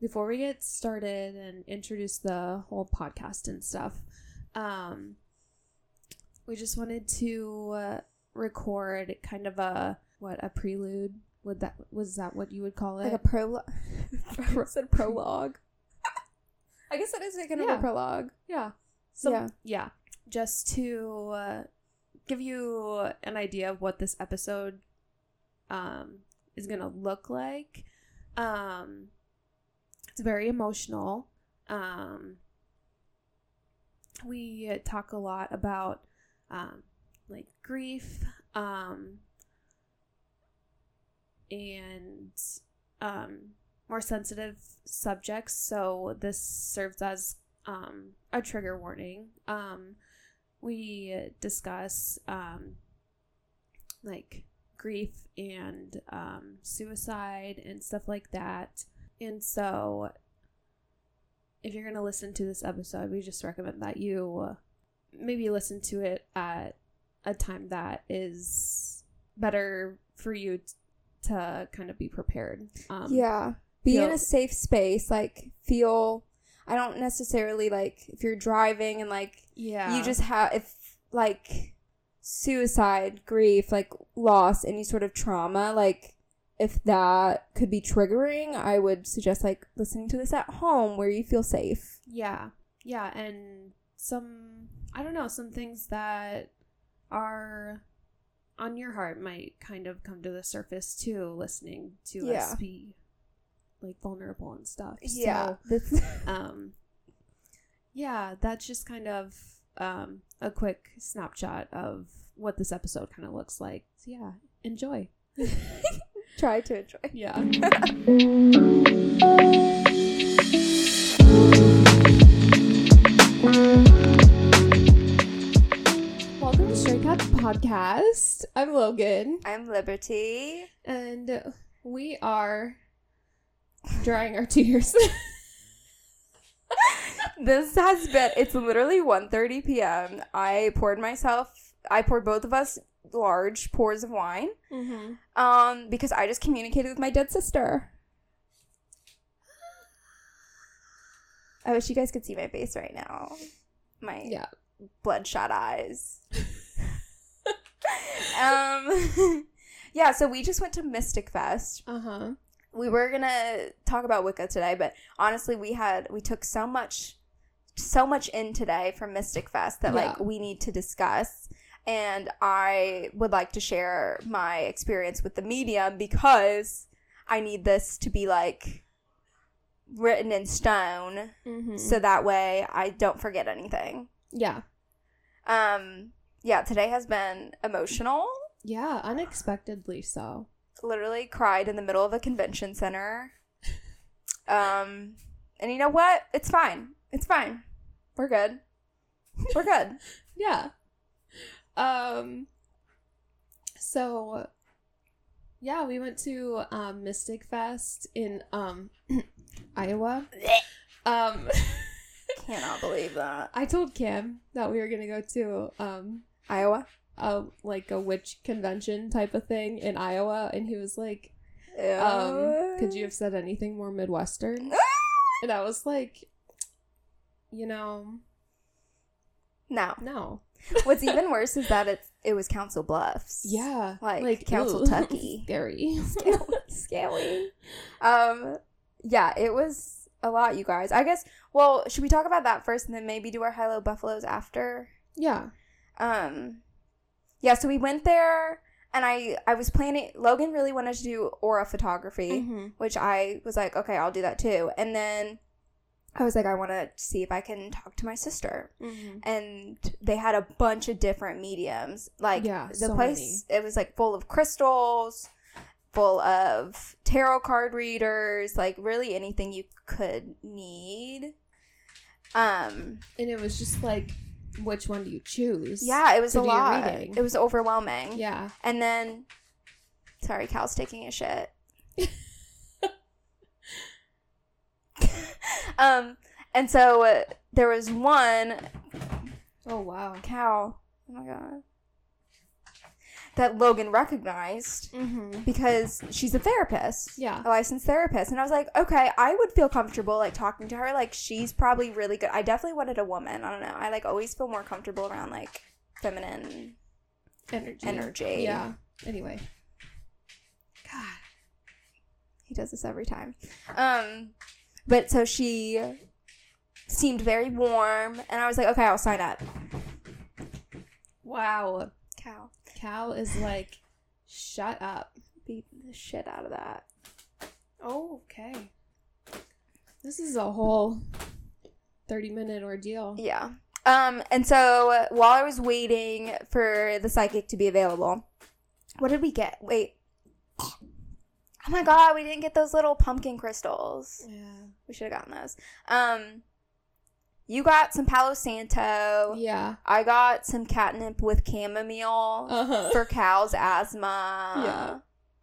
before we get started and introduce the whole podcast and stuff, um, we just wanted to uh, record kind of a what a prelude. Would that was that what you would call it? Like a prologue. I said prologue. I guess that is like kind of Yeah. a prologue. yeah. Some, Yeah. yeah. Just to uh, give you an idea of what this episode um, is going to look like. Um, it's very emotional. Um, we talk a lot about um, like grief um, and um, more sensitive subjects. So this serves as um, a trigger warning. Um, we discuss like grief and suicide and stuff like that. And so, if you're going to listen to this episode, we just recommend that you uh, maybe listen to it at a time that is better for you t- to kind of be prepared. Um, yeah. Be in a safe space. Like, feel. I don't necessarily like if you're driving and like Yeah. you just have if like suicide, grief, like loss, any sort of trauma, like if that could be triggering, I would suggest like listening to this at home where you feel safe. Yeah. Yeah. And some, I don't know, some things that are on your heart might kind of come to the surface too, listening to Yeah. us be like vulnerable and stuff. Yeah. So, um, yeah, that's just kind of um, a quick snapshot of what this episode kind of looks like. So, yeah, enjoy. try to enjoy. Yeah. Welcome to Stray Cats Podcast. I'm Logan, I'm Liberty. and we are drying our tears. This has been it's literally 1:30 p.m. I poured myself I poured both of us large pours of wine mm-hmm. um because I just communicated with my dead sister. I wish you guys could see my face right now. My Yeah. bloodshot eyes. um yeah, so we just went to Mystic Fest. Uh huh. we were gonna talk about Wicca today, but honestly, we had we took so much, so much in today from Mystic Fest that like we need to discuss. And I would like to share my experience with the medium because I need this to be like written in stone, Mm-hmm. so that way I don't forget anything. yeah. Um, yeah, today has been emotional. Yeah, unexpectedly so. literally cried in the middle of a convention center. Um, and you know what? It's fine. It's fine. We're good. We're good. Yeah. Um so yeah, we went to um Mystic Fest in um Iowa. Um Cannot believe that. I told Cam that we were going to go to um Iowa. a like a witch convention type of thing in Iowa and he was like um could you have said anything more midwestern? And I was like you know, No. no. What's even worse is that it's it was Council Bluffs. Yeah. Like, Council ew, Tucky. Scary. Scary. Um, yeah, it was a lot, you guys. I guess. Well, should we talk about that first, and then maybe do our Hello Buffaloes after? yeah. um yeah so we went there and i i was planning logan really wanted to do aura photography Mm-hmm. which i was like okay i'll do that too and then i was like i want to see if i can talk to my sister Mm-hmm. and they had a bunch of different mediums like Yeah, the so place it was like full of crystals full of tarot card readers like really anything you could need um And it was just like, which one do you choose? yeah it was a lot it was overwhelming Yeah. And then, sorry, Cal's taking a shit. um, and so uh, there was one Oh wow. cow. Oh my god. that Logan recognized Mm-hmm. because she's a therapist. Yeah. a licensed therapist and i was like okay i would feel comfortable like talking to her like she's probably really good i definitely wanted a woman i don't know i like always feel more comfortable around like feminine Energy. energy Yeah. Anyway. god he does this every time um but so she seemed very warm and i was like okay i'll sign up Wow. cow Cal is like, shut up. beat the shit out of that Oh, okay. This is a whole 30 minute ordeal. Yeah. Um, and so while I was waiting for the psychic to be available, what did we get? Wait. Oh my god, we didn't get those little pumpkin crystals. Yeah. We should have gotten those. Um, you got some Palo Santo. Yeah. I got some catnip with chamomile Uh-huh. for Cal's asthma. Yeah.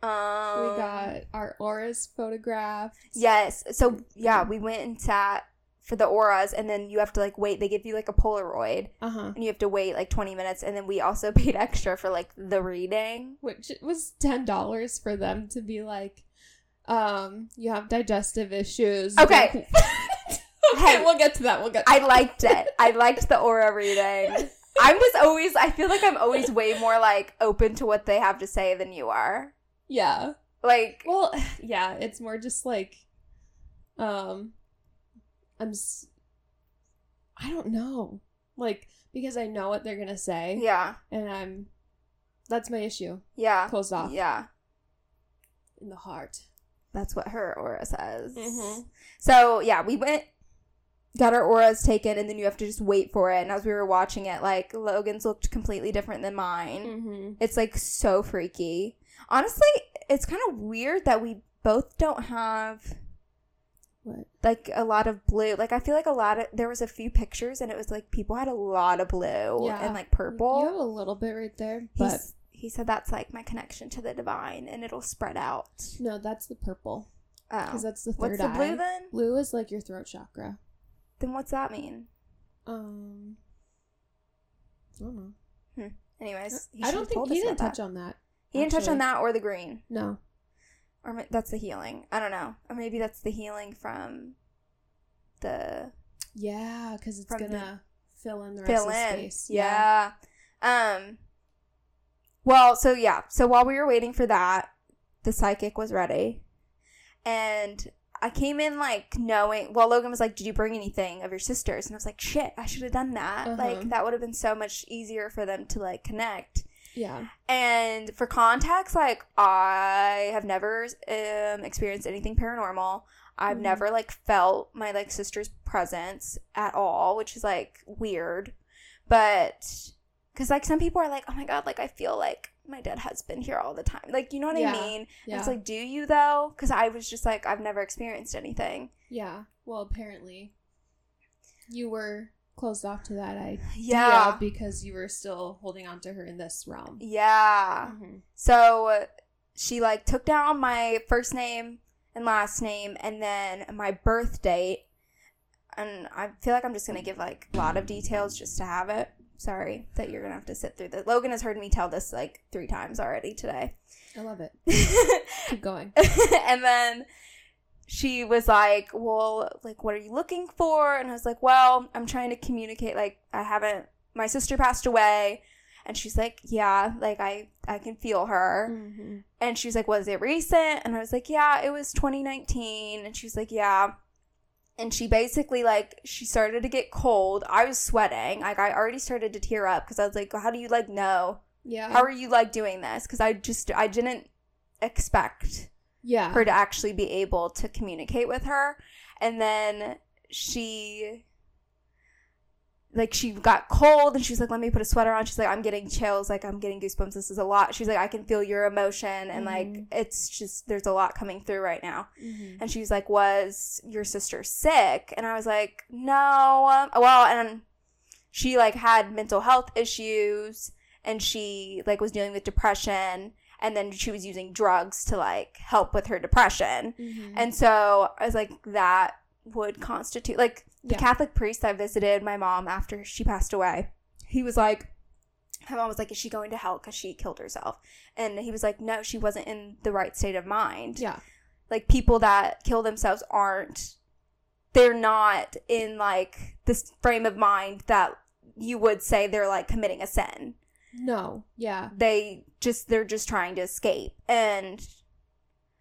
Um, we got our auras photographed. Yes. So yeah, we went and sat for the auras, and then you have to like wait. They give you like a Polaroid, Uh huh. and you have to wait like 20 minutes and then we also paid extra for like the reading Which was $10 for them to be like, um, you have digestive issues. Okay. okay, Hey. we'll get to that. We'll get to i that. liked it i liked the aura reading i'm just always i feel like i'm always way more like open to what they have to say than you are Yeah. like Well, yeah, it's more just like, um, I'm, s- I don't know, like because I know what they're gonna say, yeah and I'm, that's my issue. yeah Closed off yeah in the heart. that's what her aura says Mhm. so yeah we went got our auras taken and then you have to just wait for it and as we were watching it like logan's looked completely different than mine Mm-hmm. It's like so freaky. Honestly, it's kind of weird that we both don't have What? like a lot of blue. Like I feel like a lot of there was a few pictures and it was like people had a lot of blue Yeah. and like purple. You have a little bit right there, but He's, he said that's like my connection to the divine and it'll spread out. no, that's the purple because Oh. that's the third What's the eye. blue then? Blue is like your throat chakra. Then what's that mean? Um, I don't know. Anyways, he I don't think he didn't touch that. on that. He didn't touch on that or the green. No. Or that's the healing. I don't know. Or maybe that's the healing from the Yeah, because it's gonna fill in the rest fill of in. space. Yeah. Um. Well, so yeah, so while we were waiting for that, the psychic was ready, and I came in like knowing. Well, Logan was like, "Did you bring anything of your sisters?" And I was like, "Shit, I should have done that. Uh-huh. Like that would have been so much easier for them to like connect." Yeah. And for context, like I have never um, experienced anything paranormal. I've Mhm. never like felt my like sister's presence at all, which is like weird. But because like some people are like, oh my god, like I feel like my dead husband here all the time. Like you know what Yeah. I mean? Yeah. It's like, do you though? Because I was just like, I've never experienced anything. yeah. Well, apparently, you were closed off to that idea Yeah. because you were still holding on to her in this realm. Yeah. Mhm. So she like took down my first name and last name and then my birth date. And I feel like I'm just gonna give like a lot of details just to have it. Sorry that you're gonna have to sit through this. Logan has heard me tell this like three times already today. I love it. Keep going. and then she was like, Well, like, what are you looking for? And I was like, Well, I'm trying to communicate. Like, I haven't, my sister passed away. And she's like, Yeah, like, I, I can feel her. Mhm. And she's like, Was it recent? And I was like, Yeah, it was 2019. And she was like, Yeah. And she basically, like, she started to get cold. I was sweating. Like, I already started to tear up because I was like, How do you, like, know? Yeah. How are you, like, doing this? Because I just, I didn't expect yeah. her to actually be able to communicate with her. And then she like she got cold and she's like, Let me put a sweater on. She's like, I'm getting chills, like I'm getting goosebumps. This is a lot. She's like, I can feel your emotion and like Mhm. it's just there's a lot coming through right now. Mhm. And she's like, Was your sister sick? And I was like, No. Well, and she like had mental health issues and she like was dealing with depression and then she was using drugs to like help with her depression. Mhm. And so I was like, that would constitute like the Yeah. Catholic priest that visited my mom after she passed away. He was like, my mom was like, "Is she going to hell because she killed herself?" And he was like, "No, she wasn't in the right state of mind. Yeah. Like people that kill themselves aren't. They're not in like this frame of mind that you would say they're like committing a sin. No. Yeah. They just they're just trying to escape and."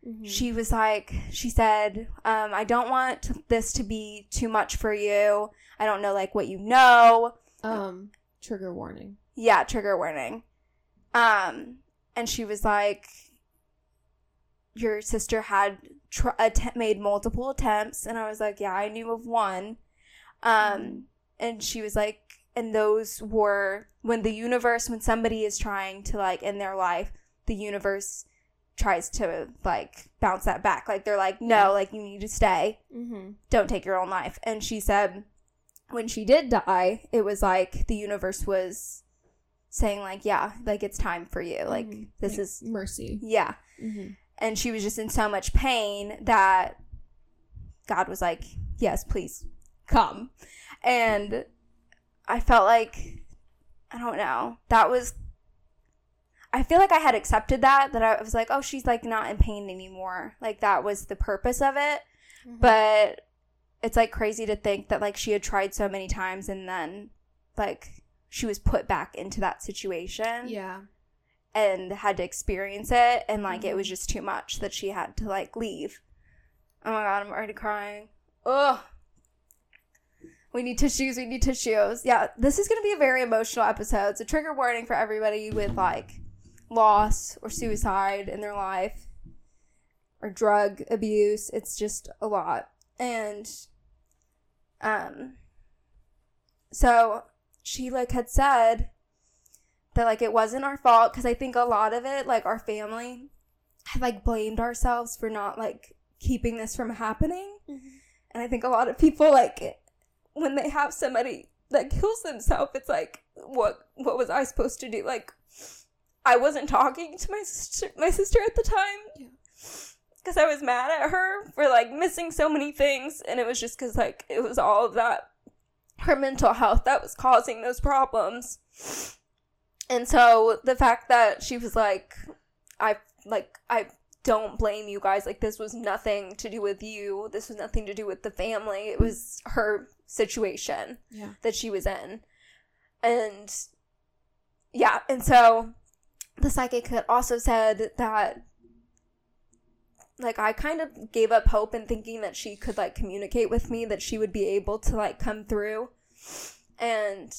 Mhm. she was like she said um, i don't want this to be too much for you i don't know like what you know um trigger warning. yeah trigger warning um and she was like your sister had tr- att- made multiple attempts and i was like yeah i knew of one um and she was like and those were when the universe when somebody is trying to like in their life the universe tries to like bounce that back like they're like no like you need to stay Mm-hmm. don't take your own life. And she said when she did die, it was like the universe was saying like, yeah, like it's time for you. Like Mhm. this Like, is mercy. yeah. Mm-hmm. And she was just in so much pain that God was like, yes, please come. And I felt like I don't know. That was I feel like I had accepted that that I was like, oh, she's like not in pain anymore. Like that was the purpose of it but it's like crazy to think that like she had tried so many times and then like she was put back into that situation yeah. and had to experience it and like it was Mhm. just too much that she had to like leave oh my god i'm already crying ugh we need tissues we need tissues. Yeah this is gonna be a very emotional episode. It's a trigger warning for everybody with like loss or suicide in their life or drug abuse. It's just a lot. And um so she like had said that like it wasn't our fault because I think a lot of it, like our family, had like blamed ourselves for not like keeping this from happening. And I think a lot of people like when they have somebody that kills themselves, it's like what what was I supposed to do? Like I wasn't talking to my sister my sister at the time. Cuz I was mad at her for like missing so many things and it was just cuz like it was all of that her mental health that was causing those problems. And so the fact that she was like, I like I don't blame you guys. Like this was nothing to do with you. This was nothing to do with the family. It was her situation Yeah. that she was in. And yeah, and so the psychic had also said that like I kind of gave up hope in thinking that she could like communicate with me, that she would be able to like come through. And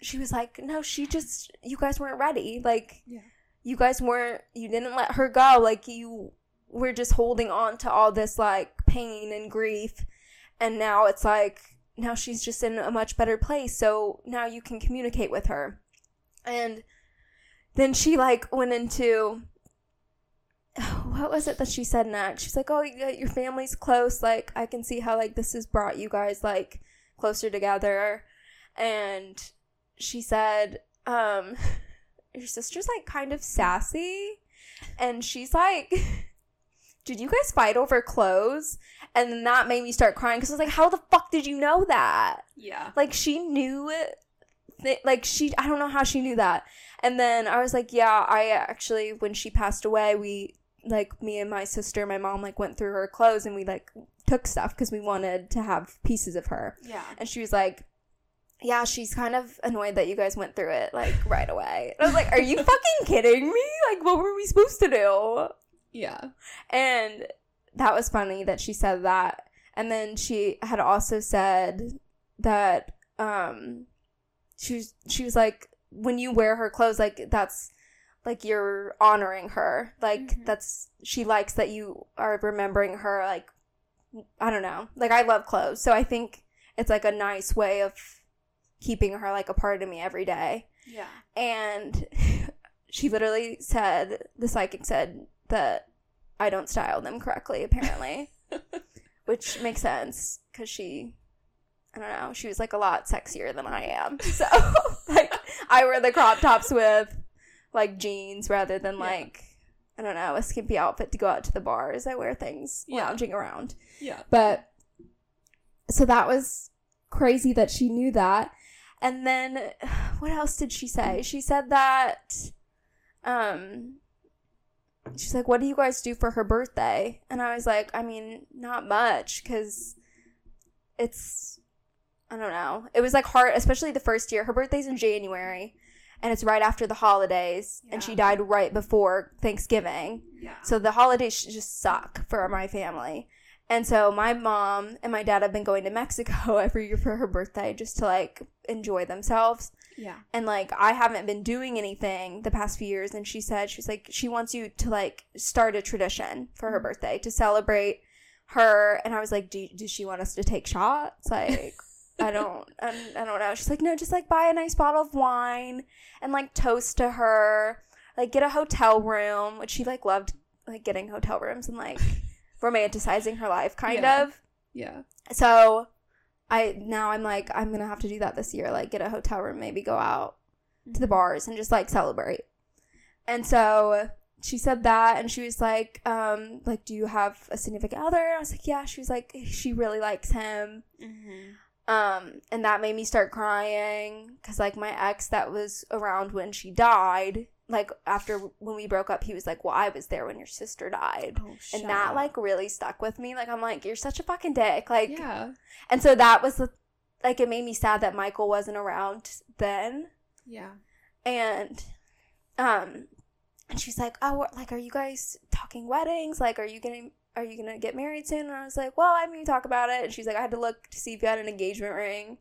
she was like, "No, she just you guys weren't ready. Like Yeah. you guys weren't you didn't let her go. Like you were just holding on to all this like pain and grief. And now it's like now she's just in a much better place. So now you can communicate with her." And then she like went into what was it that she said next? She's like, "Oh, you- your family's close. Like, I can see how like this has brought you guys like closer together." And she said, um, "Your sister's like kind of sassy," and she's like, "Did you guys fight over clothes?" And then that made me start crying because I was like, "How the fuck did you know that?" Yeah. like she knew it th- like she i don't know how she knew that and then i was like yeah i actually when she passed away we like me and my sister my mom like went through her clothes and we like took stuff because we wanted to have pieces of her Yeah. and she was like yeah she's kind of annoyed that you guys went through it like right away and i was like are you fucking kidding me like what were we supposed to do Yeah. and that was funny that she said that. And then she had also said that um she was, she was like when you wear her clothes like that's like you're honoring her. Like Mhm. that's she likes that you are remembering her like I don't know. Like I love clothes. So I think it's like a nice way of keeping her like a part of me every day Yeah. and she literally said the psychic said that I don't style them correctly apparently, which makes sense cuz she I don't know, she was like a lot sexier than I am. So like I wear the crop tops with like jeans rather than Yeah. like I don't know, a skimpy outfit to go out to the bars. I wear things Yeah. lounging around. Yeah. But so that was crazy that she knew that. And then what else did she say? She said that um she's like, "What do you guys do for her birthday?" And I was like, "I mean, not much cuz it's I don't know. It was like hard, especially the first year. Her birthday's in January and it's right after the holidays and she died right before Thanksgiving. Yeah. So the holidays just suck for my family. And so my mom and my dad have been going to Mexico every year for her birthday just to like enjoy themselves. Yeah. And like I haven't been doing anything the past few years and she said she's like she wants you to like start a tradition for her Mhm. birthday to celebrate her and I was like do does she want us to take shots like I don't I, I don't know she's like no just like buy a nice bottle of wine and like toast to her like get a hotel room which she like loved like getting hotel rooms and like romanticizing her life kind Yeah. of Yeah. so I now I'm like I'm gonna have to do that this year. Like get a hotel room, maybe go out to the bars and just like celebrate. And so she said that, and she was like, um, like, do you have a significant other? I was like, yeah. She was like, she really likes him. Mm-hmm. Um, and that made me start crying because like my ex that was around when she died, like after when we broke up, he was like, well, I was there when your sister died. Oh, And that like really stuck with me. Like I'm like, you're such a fucking dick. Like yeah. and so that was like it made me sad that Michael wasn't around then. Yeah. And um and she's like, "Oh, like are you guys talking weddings? Like are you getting are you going to get married soon?" And I was like, "Well, I mean, you talk about it." And she's like, "I had to look to see if you had an engagement ring."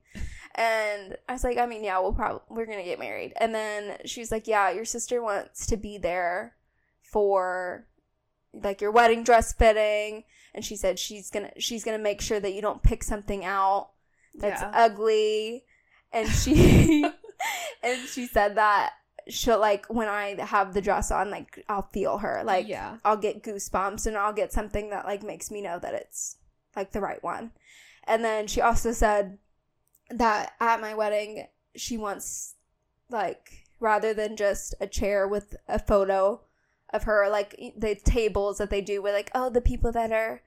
And I was like, "I mean, yeah, we'll probably we're to get married." And then she was like, "Yeah, your sister wants to be there for like your wedding dress fitting." And she said she's to she's to make sure that you don't pick something out that's Yeah. ugly and she and she said that she'll like when i have the dress on like i'll feel her like yeah. i'll get goosebumps and i'll get something that like makes me know that it's like the right one and then she also said that at my wedding she wants like rather than just a chair with a photo of her like the tables that they do with like oh the people that are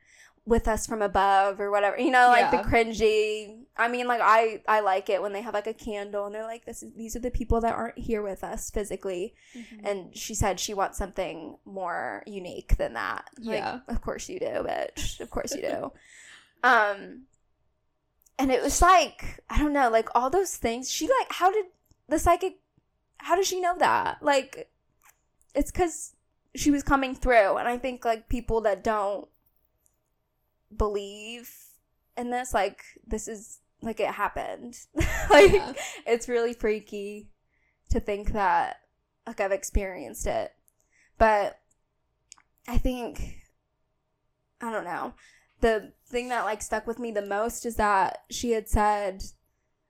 with us from above or whatever you know like Yeah. the cringy i mean like i i like it when they have like a candle and they're like this is these are the people that aren't here with us physically Mhm. and she said she wants something more unique than that Like, Yeah. of course you do bitch of course you do um and it was like i don't know like all those things she like how did the psychic how does she know that like it's because she was coming through and i think like people that don't believe in this like this is like it happened like Yeah. it's really freaky to think that like I've experienced it. But I think I don't know. The thing that like stuck with me the most is that she had said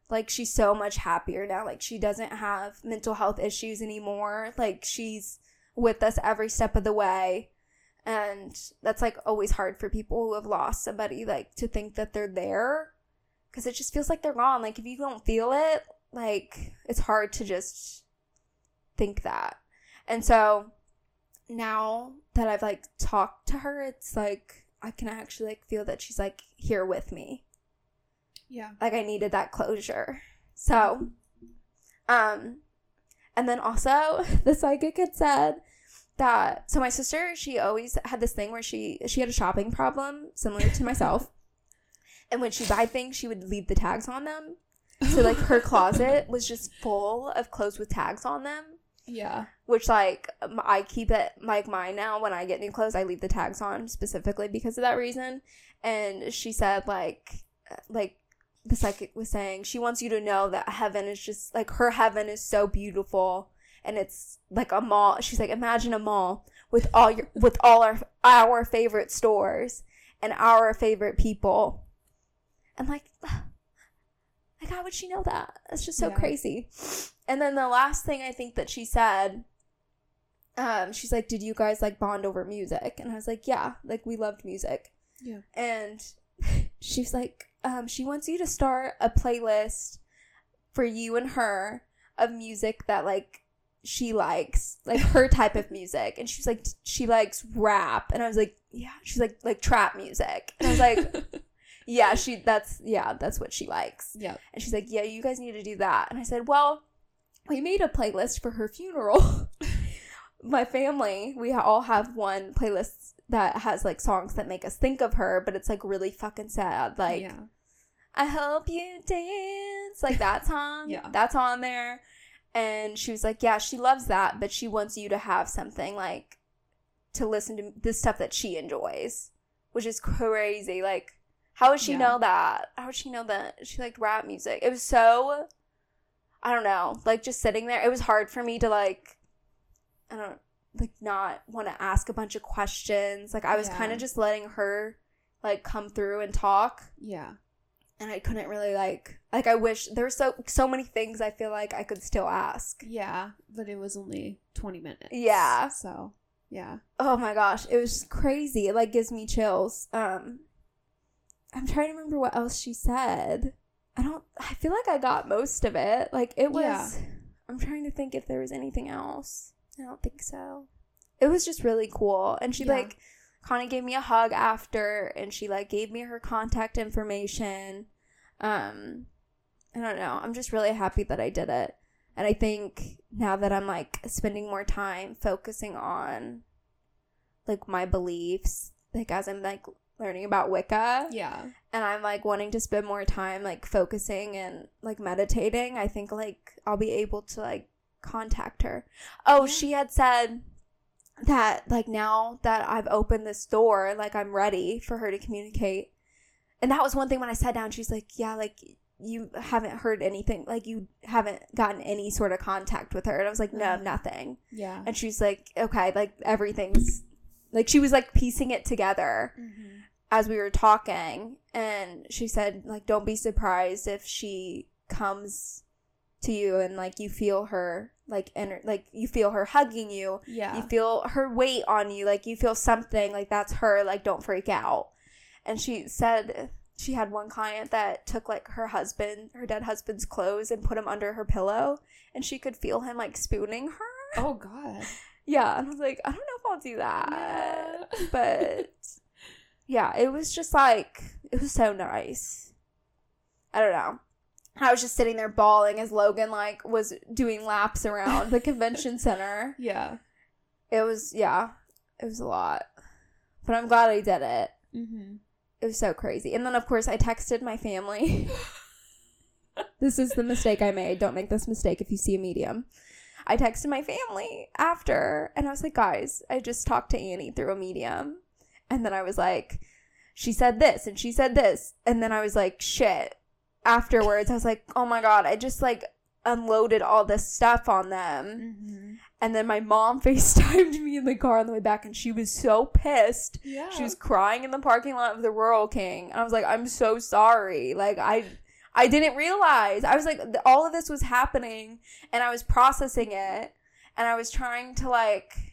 like she's so much happier now. Like she doesn't have mental health issues anymore. Like she's with us every step of the way. And that's like always hard for people who have lost somebody like to think that they're there cuz it just feels like they're gone. Like if you don't feel it, like it's hard to just think that. And so now that I've like talked to her, it's like I can actually like feel that she's like here with me. Yeah. Like I needed that closure. So um and then also the psychic had said that so my sister she always had this thing where she she had a shopping problem similar to myself and when she'd buy things she would leave the tags on them so like her closet was just full of clothes with tags on them Yeah. which like I keep it like mine now. When I get new clothes I leave the tags on specifically because of that reason. And she said like uh, like the psychic was saying she wants you to know that heaven is just like her heaven is so beautiful. And it's like a mall. She's like imagine a mall with all your with all our our favorite stores and our favorite people. And like like how would she know that? That's just so Yeah. crazy. And then the last thing i think that she said um she's like did you guys like bond over music? And i was like yeah like we loved music. Yeah. and she's like um she wants you to start a playlist for you and her of music that like she likes like her type of music. And she's like she likes rap. And i was like yeah. She's like like trap music. And i was like yeah she that's yeah that's what she likes yeah. and she's like, Yeah, you guys need to do that. And I said, Well, we made a playlist for her funeral. My family, we all have one playlist that has like songs that make us think of her, but it's like really fucking sad. Like, yeah. I hope you dance, like that song. Yeah. That's on there. And she was like, Yeah, she loves that, but she wants you to have something like to listen to the stuff that she enjoys, which is crazy. Like, how would she Yeah. know that? How would she know that she liked rap music? It was so, I don't know, like just sitting there. It was hard for me to like, I don't like not want to ask a bunch of questions. Like I was Yeah. kind of just letting her like come through and talk Yeah. and I couldn't really like like I wish there were so so many things I feel like I could still ask. Yeah. But it was only 20 minutes. Yeah. So, yeah. Oh my gosh, it was crazy. It like gives me chills. Um I'm trying to remember what else she said. I don't I feel like I got most of it. Like it was Yeah. I'm trying to think if there was anything else. I don't think so. It was just really cool. And she Yeah. like Connie gave me a hug after and she like gave me her contact information. Um I don't know. I'm just really happy that I did it. And I think now that I'm like spending more time focusing on like my beliefs, like as I'm like learning about Wicca Yeah. and I'm like wanting to spend more time like focusing and like meditating, I think like I'll be able to like contact her. Oh, Yeah. she had said that like now that I've opened this door, like I'm ready for her to communicate. And that was one thing when I sat down, she's like, Yeah, like you haven't heard anything, like you haven't gotten any sort of contact with her. And I was like, No, Mhm. nothing. Yeah. And she's like, Okay, like everything's like she was like piecing it together Mhm. As we were talking and she said like don't be surprised if she comes to you and like you feel her like enter- like you feel her hugging you. Yeah. you feel her weight on you. Like you feel something. Like that's her. Like don't freak out. And she said she had one client that took like her husband her dead husband's clothes and put him under her pillow and she could feel him like spooning her. Oh, God. yeah. And i was like i don't know if i'll do that. Yeah. but yeah, it was just like it was so nice. I don't know. I was just sitting there bawling as Logan like was doing laps around the convention center. Yeah. It was yeah, it was a lot. But I'm glad I did it. Mm-hmm. It was so crazy. And then of course I texted my family. this is the mistake I made. Don't make this mistake if you see a medium. I texted my family after and I was like, guys, I just talked to Annie through a medium. And then I was like, she said this and she said this. And then I was like, shit. Afterwards, I was like, oh my God, I just like unloaded all this stuff on them. Mm-hmm. And then my mom FaceTimed me in the car on the way back and she was so pissed. Yeah. She was crying in the parking lot of the Rural King. And I was like, I'm so sorry. Like, I. I didn't realize. I was like, th- all of this was happening, and I was processing it, and I was trying to like.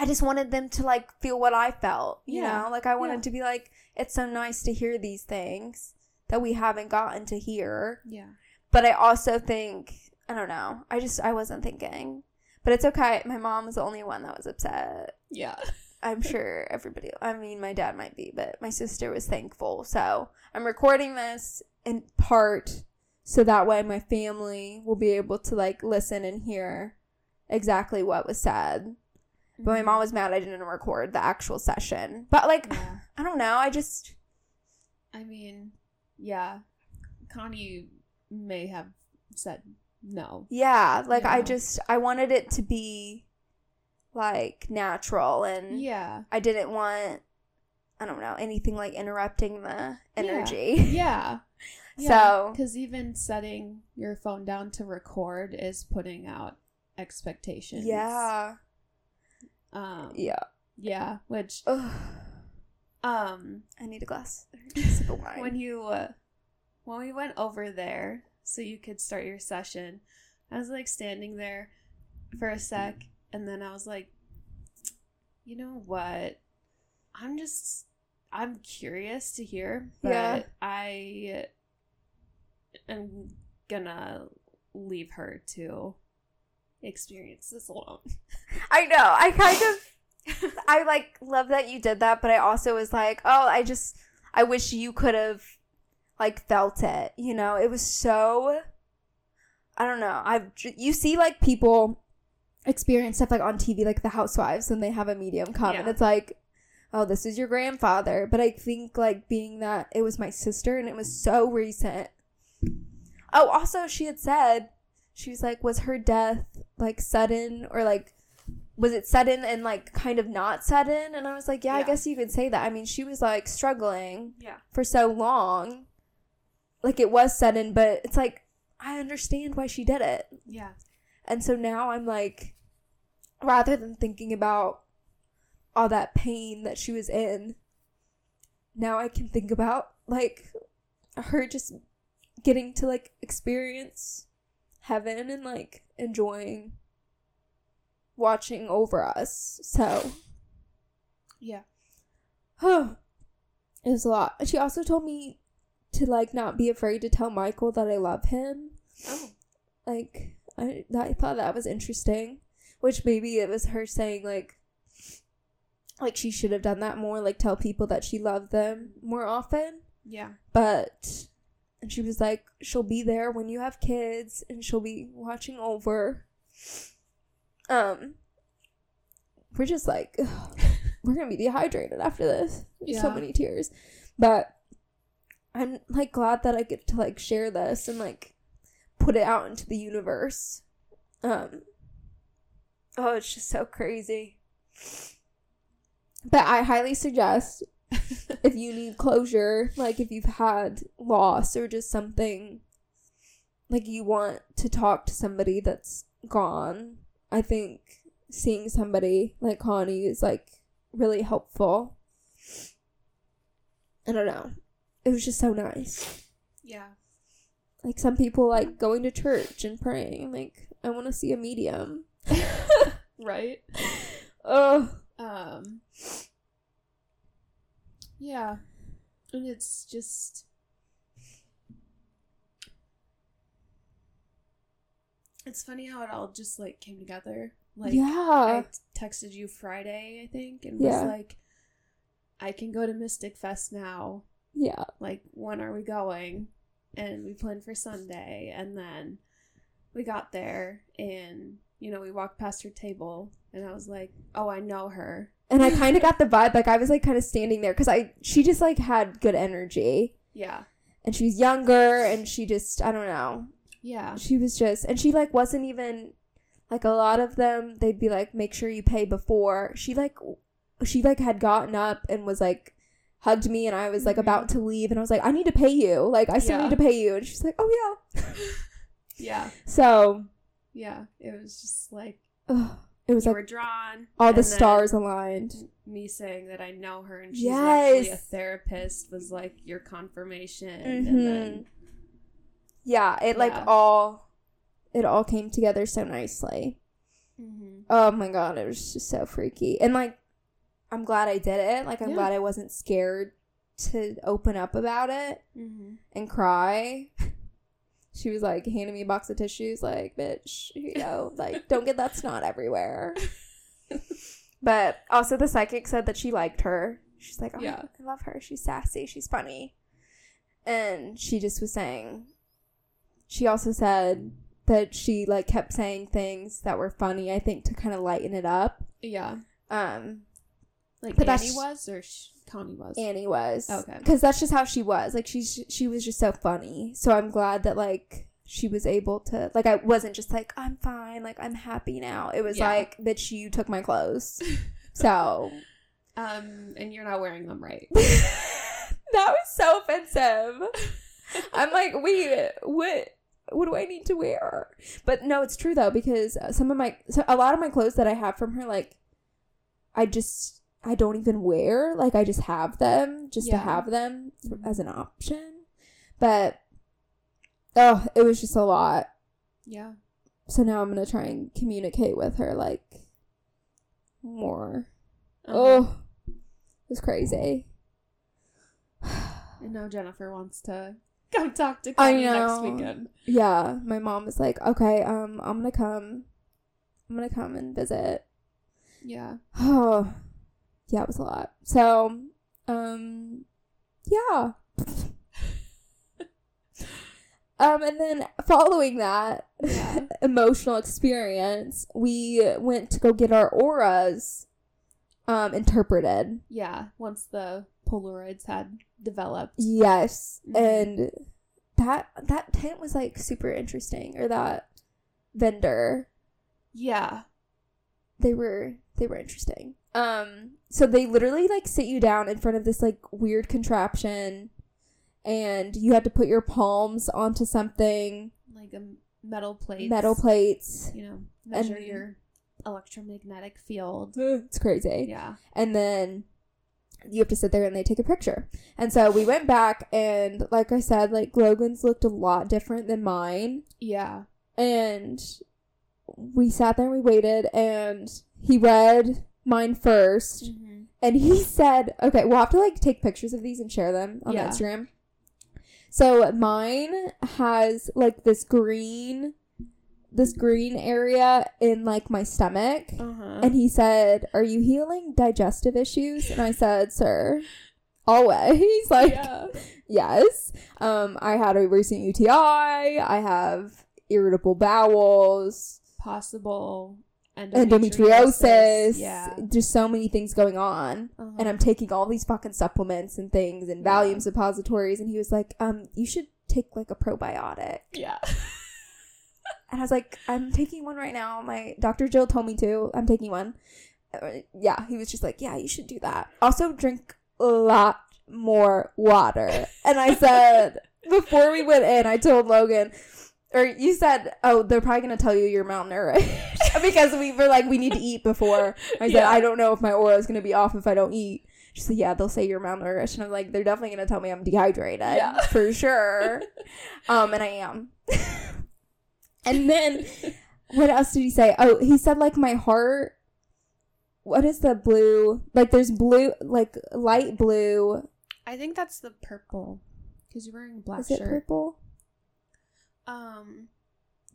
I just wanted them to like feel what I felt, you Yeah. know. Like I wanted Yeah. to be like, it's so nice to hear these things that we haven't gotten to hear. Yeah. But I also think, I don't know. I just I wasn't thinking, but it's okay. My mom was the only one that was upset. Yeah. I'm sure everybody, I mean, my dad might be, but my sister was thankful. So I'm recording this in part so that way my family will be able to like listen and hear exactly what was said. But my mom mm-hmm. was mad I didn't record the actual session. But like, Yeah. I don't know. I just, I mean, yeah. Connie may have said no. yeah, like I just, I wanted it to be like natural and Yeah. I didn't want, I don't know, anything like interrupting the energy. Yeah. So- because even setting your phone down to record is putting out expectations. Yeah. Um. Yeah. Yeah. Which Ugh. um I need a glass. Sip of wine. when you uh, when we went over there so you could start your session, I was like standing there for a sec, and then I was like, you know what? I'm just I'm curious to hear, but Yeah. I am gonna leave her to experience this alone. I know. I kind of I like love that you did that, but I also was like, oh, I just I wish you could have like felt it. You know, it was so I don't know. I've you see like people experience stuff like on TV, like the housewives, and they have a medium come, and it's like, oh, this is your grandfather. But I think like being that it was my sister and it was so recent. Oh, also she had said she was like, was her death like sudden or like was it sudden and like kind of not sudden? And I was like, yeah, I guess you could say that. I mean, she was like struggling Yeah. for so long. Like it was sudden, but it's like I understand why she did it. Yeah. And so now I'm like rather than thinking about all that pain that she was in, now I can think about like her just getting to like experience heaven and like enjoying watching over us. So Yeah. Huh. it was a lot. She also told me to like not be afraid to tell Michael that I love him. Oh. Like I I thought that was interesting. Which maybe it was her saying like like she should have done that more, like tell people that she loved them more often. Yeah. But and she was like, she'll be there when you have kids and she'll be watching over. Um we're just like we're gonna be dehydrated after this. There's So many tears. But I'm like glad that I get to like share this and like put it out into the universe. Um Oh, it's just so crazy. But I highly suggest if you need closure, like if you've had loss or just something like you want to talk to somebody that's gone, I think seeing somebody like Connie is like really helpful. I don't know. It was just so nice. yeah. Like some people like going to church and praying. Like I want to see a medium. Right. Oh, Um. Yeah. And it's just. It's funny how it all just like came together. Like yeah. I texted you Friday, I think, and Yeah. was like, "I can go to Mystic Fest now. yeah. Like, when are we going?" And we planned for Sunday, and then we got there, and you know, we walked past her table, and I was like, "Oh, I know her." And I kind of got the vibe like I was like kind of standing there cuz I she just like had good energy. Yeah, And she was younger and she just I don't know. yeah, She was just and she like wasn't even like a lot of them they'd be like make sure you pay before. She like she like had gotten up and was like hugged me and I was like Mhm. about to leave and I was like I need to pay you. Like I still Yeah. need to pay you and she's like oh yeah. yeah, So yeah. It was just like ugh, it was you like were drawn. all the stars aligned. Me saying that I know her and she's actually a therapist was like your confirmation, Mhm. and then Yeah, it like all it all came together so nicely. Mhm. Oh my god, it was just so freaky. And like I'm glad I did it. Like I'm Yeah. glad I wasn't scared to open up about it Mhm. and cry. She was like handing me a box of tissues, like, bitch, you know, Like, don't get that snot everywhere. But also the psychic said that she liked her. She's like, oh, Yeah. I love her. She's sassy. She's funny. And she just was saying, she also said that she like kept saying things that were funny, I think, to kind of lighten it up. Yeah, Um, like But Annie was or sh- Connie was. Annie was. Okay. Because that's just how she was. Like she's she was just so funny. So I'm glad that like she was able to like I wasn't just like I'm fine, like I'm happy now. It was Yeah. like bitch, you took my clothes. so Um, and you're not wearing them right. that was so offensive. I'm like, wait, what? What do I need to wear? But no, it's true though because uh, some of my, so a lot of my clothes that I have from her, like, I just I don't even wear. Like, I just have them just to have them for, Mhm. as an option. But oh, it was just a lot. Yeah. So now I'm gonna try and communicate with her like more. Uh-huh. Oh, it was crazy. And now Jennifer wants to come talk to I Connie next weekend. yeah, my mom was like, "Okay, um, I'm gonna come. I'm gonna come and visit." Yeah. Oh, yeah, it was a lot. So, um, yeah. Um, and then following that Yeah. emotional experience, we went to go get our auras um interpreted. Yeah. Once the Polaroids had developed. Yes. Mhm. And that that tent was like super interesting or that vendor. Yeah. They were they were interesting. Um so they literally like sit you down in front of this like weird contraption and you had to put your palms onto something, Like a metal plate. metal plates. You know, measure And- your electromagnetic field. It's crazy. Yeah. and then you have to sit there and they take a picture. And so we went back and like I said, like Logan's looked a lot different than mine. Yeah. And we sat there and we waited and he read mine 1st Mm-hmm. and he said, okay, we'll have to like take pictures of these and share them on Yeah. Instagram. So mine has like this green this green area in like my stomach. Uh-huh. And he said, Are you healing digestive issues? And I said, Sir, always. Like, yeah. yes. Um, I had a recent UTI. I have irritable bowels, Possible endometriosis. Yeah. Just so many things going on. Uh-huh. And I'm taking all these fucking supplements and things and Yeah. Valium suppositories. And he was like, um, you should take like a probiotic. yeah. And I was like, I'm taking one right now. My Dr. Jill told me to. I'm taking one. Uh, Yeah, he was just like, yeah, you should do that. Also, drink a lot more water. And I said, before we went in, I told Logan, or you said, oh, they're probably going to tell you you're malnourished because we were like, we need to eat before. I said, Yeah. I don't know if my aura is going to be off if I don't eat. She said, yeah, they'll say you're malnourished. And I'm like, they're definitely going to tell me I'm dehydrated. Yeah. For sure. um, and I am. and then what else did he say? Oh, he said like my heart. What is the blue? Like there's blue, like light blue. I think that's the purple. Because you're wearing a black Is it shirt. purple? Um.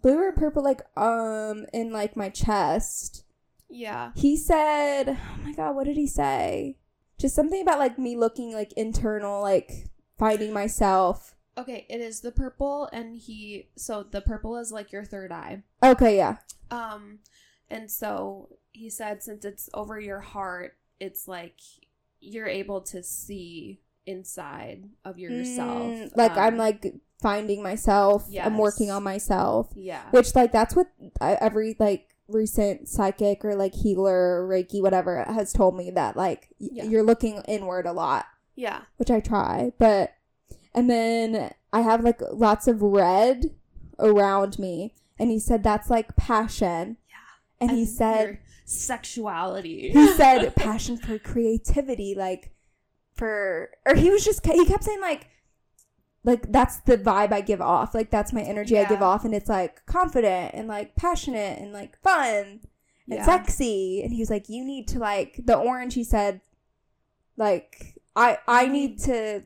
Blue or purple? Like um, in like my chest. Yeah. He said, "Oh my god, what did he say? Just something about like me looking like internal, like finding myself." Okay, it is the purple, and he. So the purple is like your third eye. Okay, yeah. Um, and so he said since it's over your heart, it's like you're able to see inside of yourself. Mm, like I'm Um, like finding myself. I'm working on myself. yeah, which like that's what I, every like recent psychic or like healer or reiki whatever has told me that like Yeah. you're looking inward a lot yeah, which i try but and then i have like lots of red around me and he said that's like passion yeah. and, he your said sexuality. he said passion for creativity like for or he was just he kept saying like like that's the vibe I give off. Like that's my energy I give off and it's like confident and like passionate and like fun and Yeah. sexy. And he was like, You need to like the orange he said like I I need to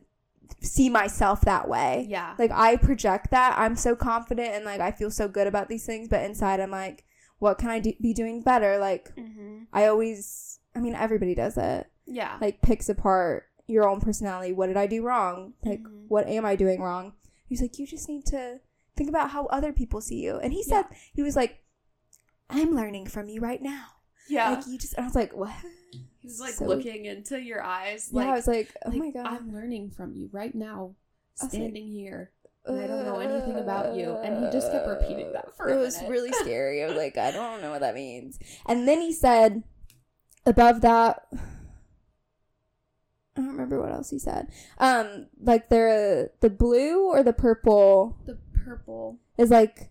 see myself that way. yeah, Like I project that. I'm so confident and like I feel so good about these things, but inside I'm like, what can I do- be doing better? Like mm-hmm. I always I mean everybody does it yeah, like picks apart your own personality. What did I do wrong? Like, Mhm. what am I doing wrong? He's like, you just need to think about how other people see you. And he said, he was like, I'm learning from you right now. yeah. Like, you just, and I was like, what? He's like so- looking into your eyes. yeah, Like, I was like, oh like, my God. I'm learning from you right now, was like, standing here. and I don't know anything about you. And he just kept repeating that for It was really scary. I was like, I don't know what that means. And then he said, above that, I don't remember what else he said. Um, like the the blue or the purple The purple. is like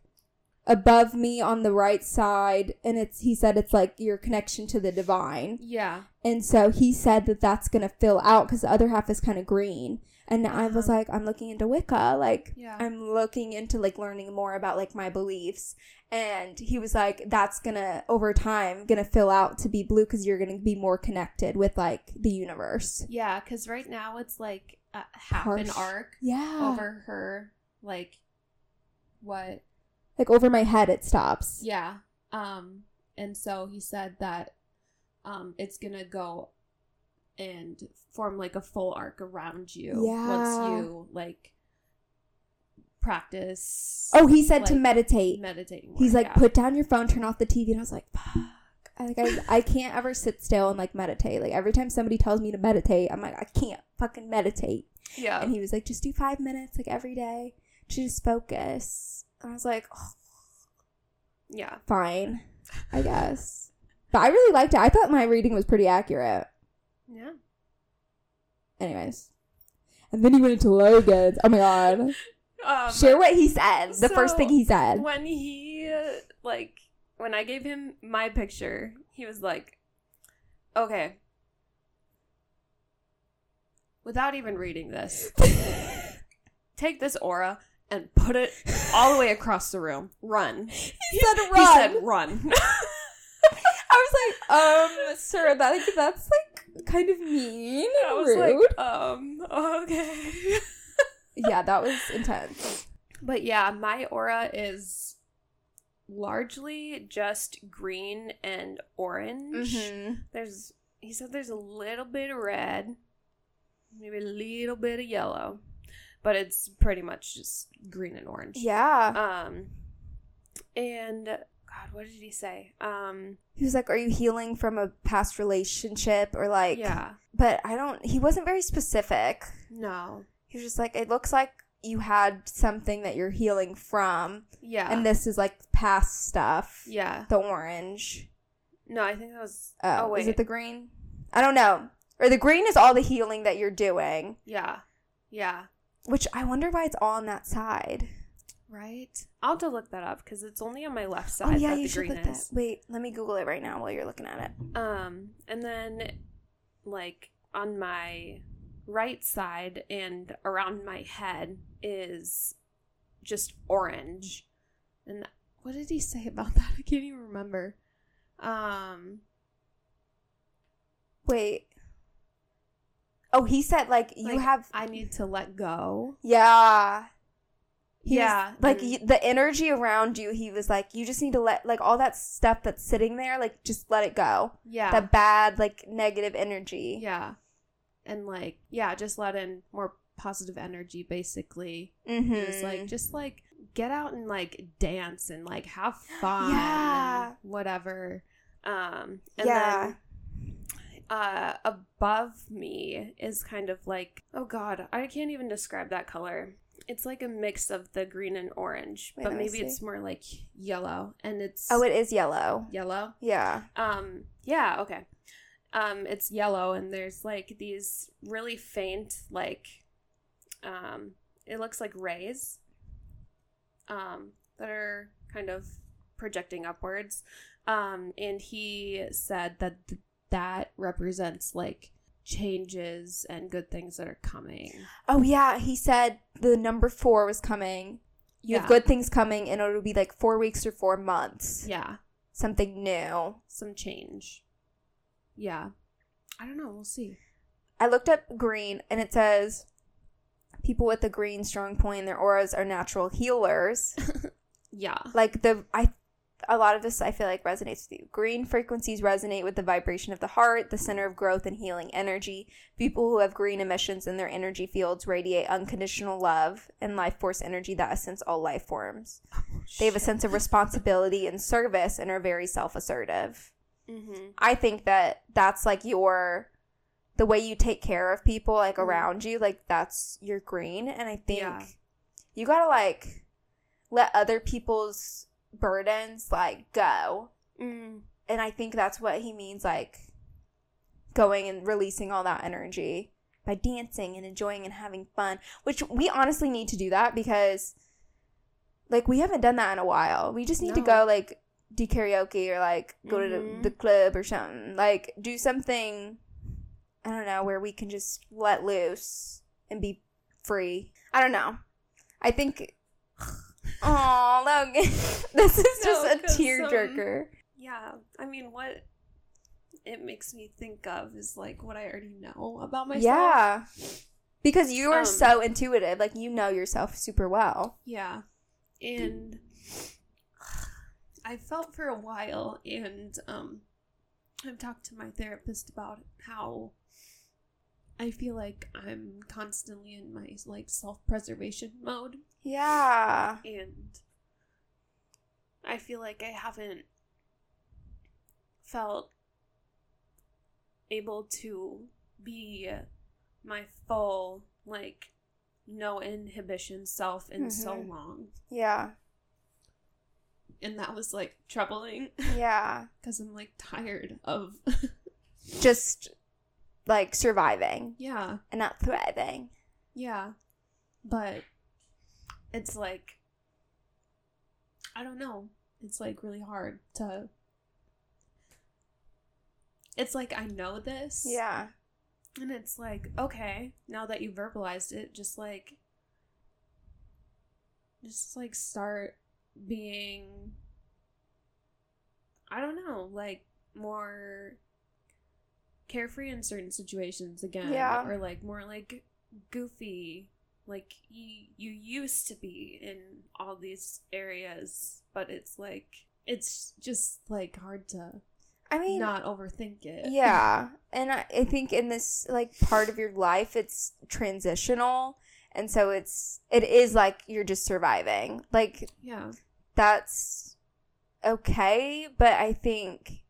above me on the right side and it's he said it's like your connection to the divine Yeah. and so he said that that's gonna fill out because the other half is kind of green and i was Uh-huh. like i'm looking into wicca like Yeah. i'm looking into like learning more about like my beliefs and he was like that's gonna over time gonna fill out to be blue because you're gonna be more connected with like the universe Yeah, because right now it's like a half an arc yeah over her. Like, what? like over my head it stops Yeah. Um, and so he said that um, it's gonna go and form like a full arc around you Yeah. once you like practice. Oh, he said to meditate. meditating. more, He's like, yeah. put down your phone, turn off the TV, and I was like, fuck. I, like I, I can't ever sit still and like meditate. Like every time somebody tells me to meditate, I'm like, I can't fucking meditate. yeah. And he was like, just do five minutes like every day to just focus. And I was like, oh, yeah. fine, I guess. But I really liked it. I thought my reading was pretty accurate. Yeah. Anyways. And then he went into Logan's. Oh my god. Um, Share what he said. The first thing he said. when he uh, like when I gave him my picture, he was like, "Okay." Without even reading this, take this aura and put it all the way across the room. Run. He said run. He said run. I was like, um, sir, that that's like kind of mean. I was rude. like, um, okay. yeah, that was intense. But yeah, my aura is largely just green and orange. Mm-hmm. There's he said there's a little bit of red, maybe a little bit of yellow, but it's pretty much just green and orange. Yeah. Um and God, what did he say? Um He was like, "Are you healing from a past relationship or like?" yeah. But I don't. He wasn't very specific. No. He was just like, "It looks like you had something that you're healing from, Yeah. and this is like past stuff." yeah. The orange. No, I think that was Oh, Oh, wait. is it the green? I don't know. Or the green is all the healing that you're doing, Yeah. Yeah. which I wonder why it's all on that side. Right? I'll have to look that up because it's only on my left side oh yeah, that you the should look that. Wait, let me Google it right now while you're looking at it. Um, and then like on my right side and around my head is just orange. And what did he say about that? I can't even remember. Um, Wait. Oh, he said like you like, have I need to let go. yeah. He was- Yeah, like the energy around you. He was like, you just need to let like all that stuff that's sitting there, like just let it go. Yeah. That bad, like negative energy. yeah. And like, yeah, just let in more positive energy basically. Mm-hmm. It was like just like get out and like dance and like have fun Yeah. whatever. Um and yeah. then uh above me is kind of like oh god, I can't even describe that color. It's like a mix of the green and orange, Wait, but maybe it's more like yellow and it's oh, it is yellow. yellow. Yeah. Um, yeah, okay. Um, it's yellow and there's like these really faint, like, um, it looks like rays, um, that are kind of projecting upwards. Um, and he said that th- that represents like changes and good things that are coming. Oh yeah, he said the number four was coming. You Yeah. have good things coming, and it'll be like four weeks or four months. Yeah, Something new. some change. Yeah. I don't know. We'll see. I looked up green, and it says people with a green strong point in their auras are natural healers. Yeah. like the I a lot of this I feel like resonates with you. Green frequencies resonate with the vibration of the heart, the center of growth and healing energy. People who have green emissions in their energy fields radiate unconditional love and life force energy that ascends all life forms. They have a sense of responsibility and service and are very self-assertive. Mm-hmm. I think that that's like your the way you take care of people like Mhm. around you, like that's your green and I think Yeah. you got to like let other people's burdens like go. Mm. And I think that's what he means like going and releasing all that energy by dancing and enjoying and having fun, which we honestly need to do that because like we haven't done that in a while. We just need to go like do karaoke or like go to Mhm. the, the club or something. Like do something I don't know where we can just let loose and be free. I don't know. I think Oh, Logan. this is No, just a 'cause, um, tearjerker. Yeah, I mean, what it makes me think of is like what I already know about myself. Yeah. Because you are Um, so intuitive. Like you know yourself super well. Yeah. And I felt for a while, and um, I've talked to my therapist about how I feel like I'm constantly in my like self-preservation mode Yeah. and I feel like I haven't felt able to be my full like no inhibition self in so Mhm. long Yeah. and that was like troubling Yeah. because i'm like tired of Just like surviving yeah and not thriving. yeah but it's like i don't know it's like really hard to it's like i know this Yeah. And it's like, okay, now that you verbalized it, just like just like start being I don't know, like more carefree in certain situations again. Yeah. Or like more like goofy. Like you you used to be in all these areas, but it's like it's just like hard to I mean, not overthink it. yeah. And I, I think in this like part of your life, it's transitional. And so it's, it is like you're just surviving. Like Yeah. that's okay. But I think,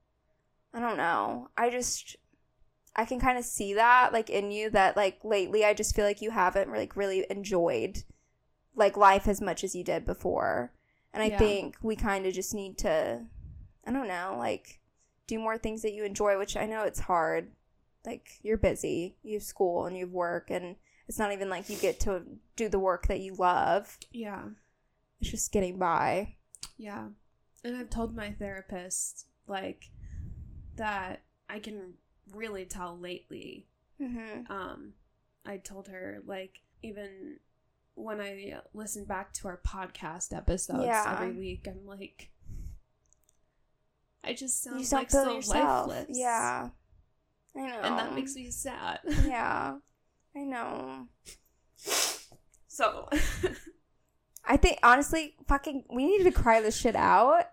I don't know. I just, I can kind of see that like in you that like lately I just feel like you haven't like really enjoyed like life as much as you did before. And I Yeah. think we kind of just need to I don't know, like do more things that you enjoy, which I know it's hard. Like you're busy, you have school and you have work and it's not even like you get to do the work that you love. Yeah. It's just getting by. Yeah. And I've told my therapist, like, that I can really tell lately. Mhm. Um, I told her, like, even when I listen back to our podcast episodes Yeah. every week, I'm like, I just sound You just don't like so yourself. lifeless. Yeah. I know. And that makes me sad. Yeah. I know. so, I think honestly, fucking we need to cry this shit out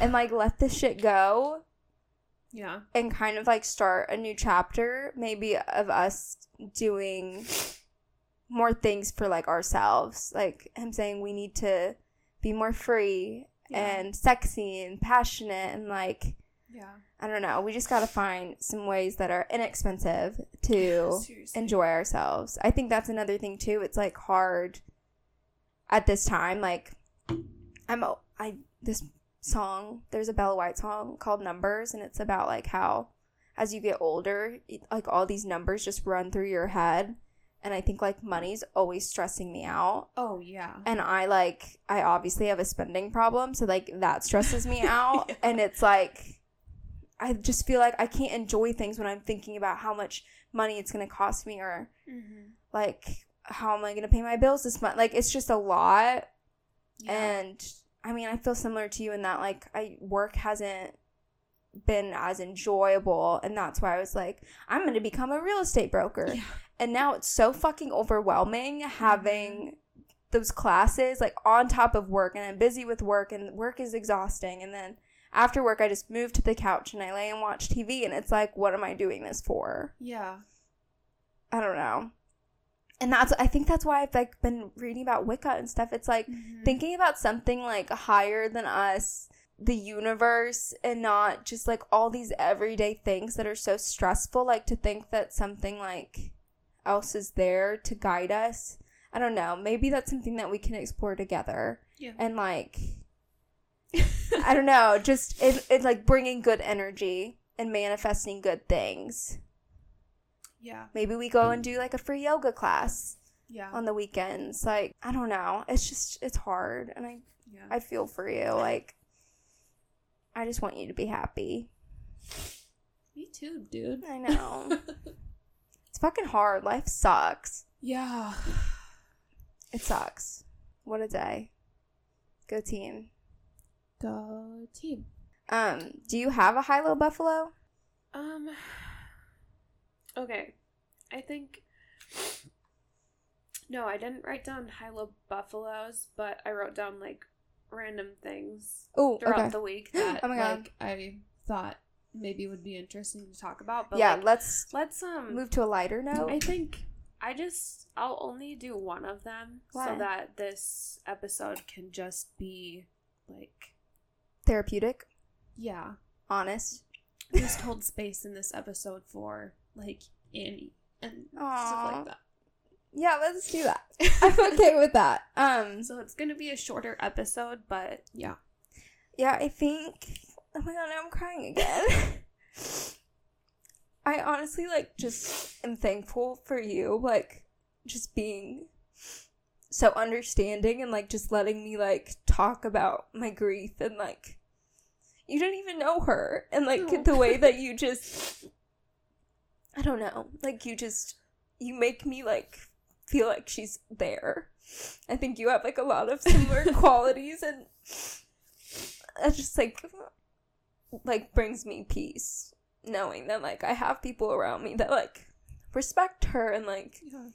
and like let this shit go yeah. and kind of like start a new chapter maybe of us doing more things for like ourselves like him saying we need to be more free Yeah. and sexy and passionate and like Yeah. i don't know we just gotta find some ways that are inexpensive to Seriously. enjoy ourselves i think that's another thing too it's like hard at this time like i'm i this song there's a bella white song called numbers and it's about like how as you get older it- like all these numbers just run through your head and i think like money's always stressing me out Oh, yeah. and i like i obviously have a spending problem so like that stresses me out Yeah. and it's like i just feel like i can't enjoy things when i'm thinking about how much money it's going to cost me or Mm-hmm. like how am i going to pay my bills this month like it's just a lot Yeah. and i mean i feel similar to you in that like i work hasn't been as enjoyable and that's why i was like i'm going to become a real estate broker yeah. and now it's so fucking overwhelming mm-hmm. having those classes like on top of work and I'm busy with work and work is exhausting and then after work I just move to the couch and I lay and watch TV and it's like what am I doing this for? Yeah. I don't know. And that's I think that's why I've like been reading about Wicca and stuff. It's like Mhm. thinking about something like higher than us, the universe, and not just like all these everyday things that are so stressful. Like to think that something like else is there to guide us. I don't know. Maybe that's something that we can explore together. Yeah. And like, I don't know, just it, it's like bringing good energy and manifesting good things. Yeah. Maybe we go and do like a free yoga class Yeah. on the weekends. Like, I don't know. It's just, it's hard. And I yeah. I feel for you. Like, I just want you to be happy. Me too, dude. I know. it's fucking hard. Life sucks. yeah. It sucks. What a day. Go team. Go team. Um, do you have a high low buffalo? Um. Okay, I think. No, I didn't write down high low buffaloes, but I wrote down like random things Oh, throughout okay. the week that Oh my God. like I thought maybe would be interesting to talk about. But yeah, like, let's let's um move to a lighter note. I think I just I'll only do one of them Why? so that this episode can just be like Therapeutic, yeah. honest. Just hold space in this episode for like Annie and stuff like that. Yeah, let's do that. I'm okay with that. Um, So it's gonna be a shorter episode, but yeah. yeah, I think. Oh my god, now I'm crying again. I honestly like just am thankful for you, like just being so understanding and like just letting me like talk about my grief and like you didn't even know her and like No. the way that you just I don't know, like you just you make me like feel like she's there. I think you have like a lot of similar qualities and it just like like brings me peace knowing that like I have people around me that like respect her and like Yeah.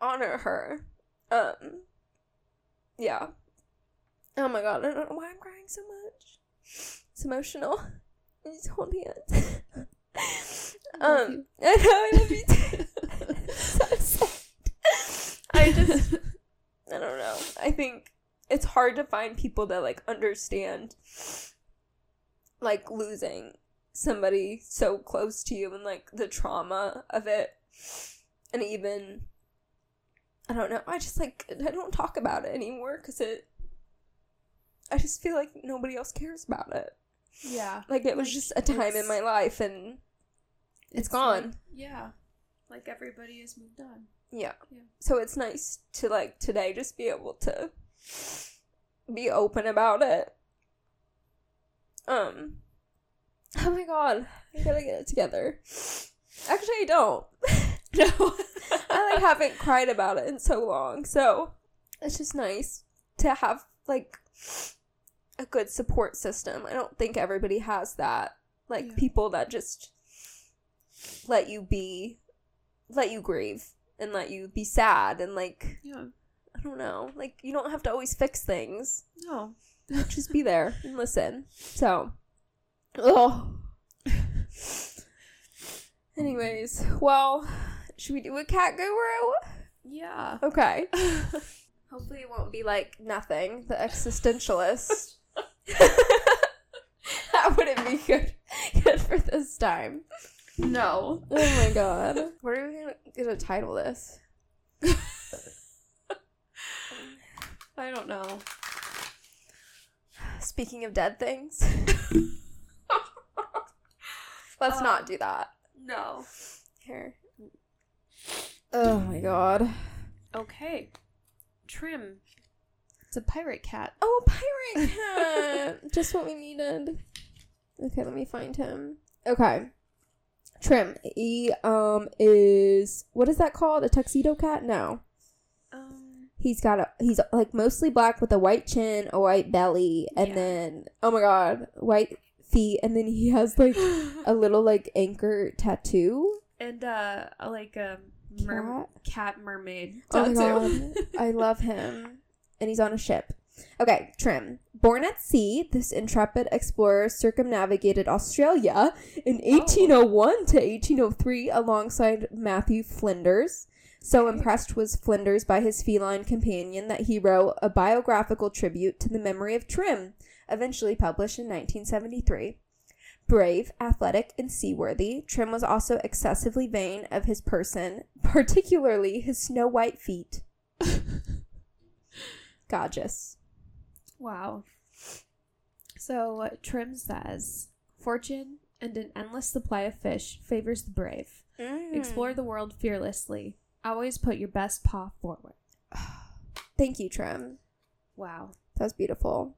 honor her. Um yeah. Oh my god, I don't know why I'm crying so much. It's emotional. I just hold hands. Um. I know I love you too. so sad. I just I don't know. I think it's hard to find people that like understand like losing somebody so close to you and like the trauma of it. And even I don't know. I just like I don't talk about it anymore cuz it I just feel like nobody else cares about it. Yeah. Like it was just a time in my life and it's gone. like- yeah. Like everybody has moved on. Yeah. Yeah. So it's nice to like today just be able to be open about it. Um Oh my god. I gotta get it together. Actually I don't. No. I like haven't cried about it in so long. So it's just nice to have like a good support system. I don't think everybody has that. Like Yeah. people that just let you be let you grieve and let you be sad and like yeah. I don't know. Like you don't have to always fix things. No. Just be there and listen. So, oh. Anyways, well, should we do a cat guru? Yeah. Okay. Hopefully, it won't be like nothing. The existentialist. that wouldn't be good. Good for this time. No. Oh my god. What are we gonna, gonna title this? I don't know. Speaking of dead things. Let's Uh, not do that. No. Here. Oh my god. Okay. Trim. It's a pirate cat. Oh, pirate cat! Just what we needed. Okay, let me find him. Okay. Trim. He um is what is that called? A tuxedo cat? No. Um. He's got a he's like mostly black with a white chin, a white belly, and Yeah. then oh my god, white feet, and then he has like a little like anchor tattoo. and uh, like a mer- cat mermaid Oh my god, I love him. And he's on a ship. Okay, Trim. Born at sea, this intrepid explorer circumnavigated Australia in 1801 to 1803 alongside Matthew Flinders. So impressed was Flinders by his feline companion that he wrote a biographical tribute to the memory of Trim, eventually published in 1973. Brave, athletic, and seaworthy, Trim was also excessively vain of his person, particularly his snow white feet. Gorgeous. Wow. So Trim says, "Fortune and an endless supply of fish favors the brave. Mm. Explore the world fearlessly. Always put your best paw forward." Thank you, Trim. Wow. That was beautiful.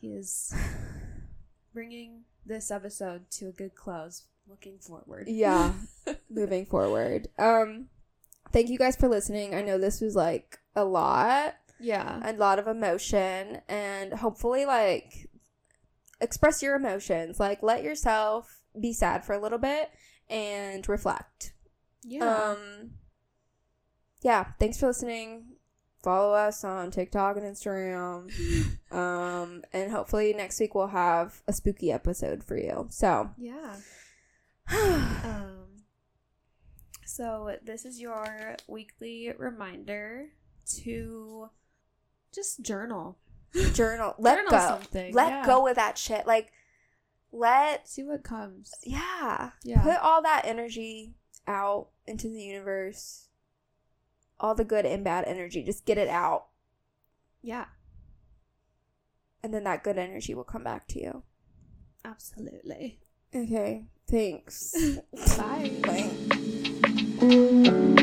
He is bringing this episode to a good close. Looking forward. Yeah. Moving forward. Um, thank you guys for listening. I know this was like a lot, Yeah. a lot of emotion, and hopefully, like, express your emotions. Like, let yourself be sad for a little bit and reflect. Yeah. Um, yeah. Thanks for listening. follow us on TikTok and Instagram. um, and hopefully next week we'll have a spooky episode for you. So, Yeah. Um, so this is your weekly reminder to just journal. journal. Let Journal go. something, Let yeah. go of that shit. Like, let See what comes. yeah, Yeah. put all that energy out into the universe. All the good and bad energy, just get it out, yeah. and then that good energy will come back to you. Absolutely. Okay, thanks. Bye. Bye.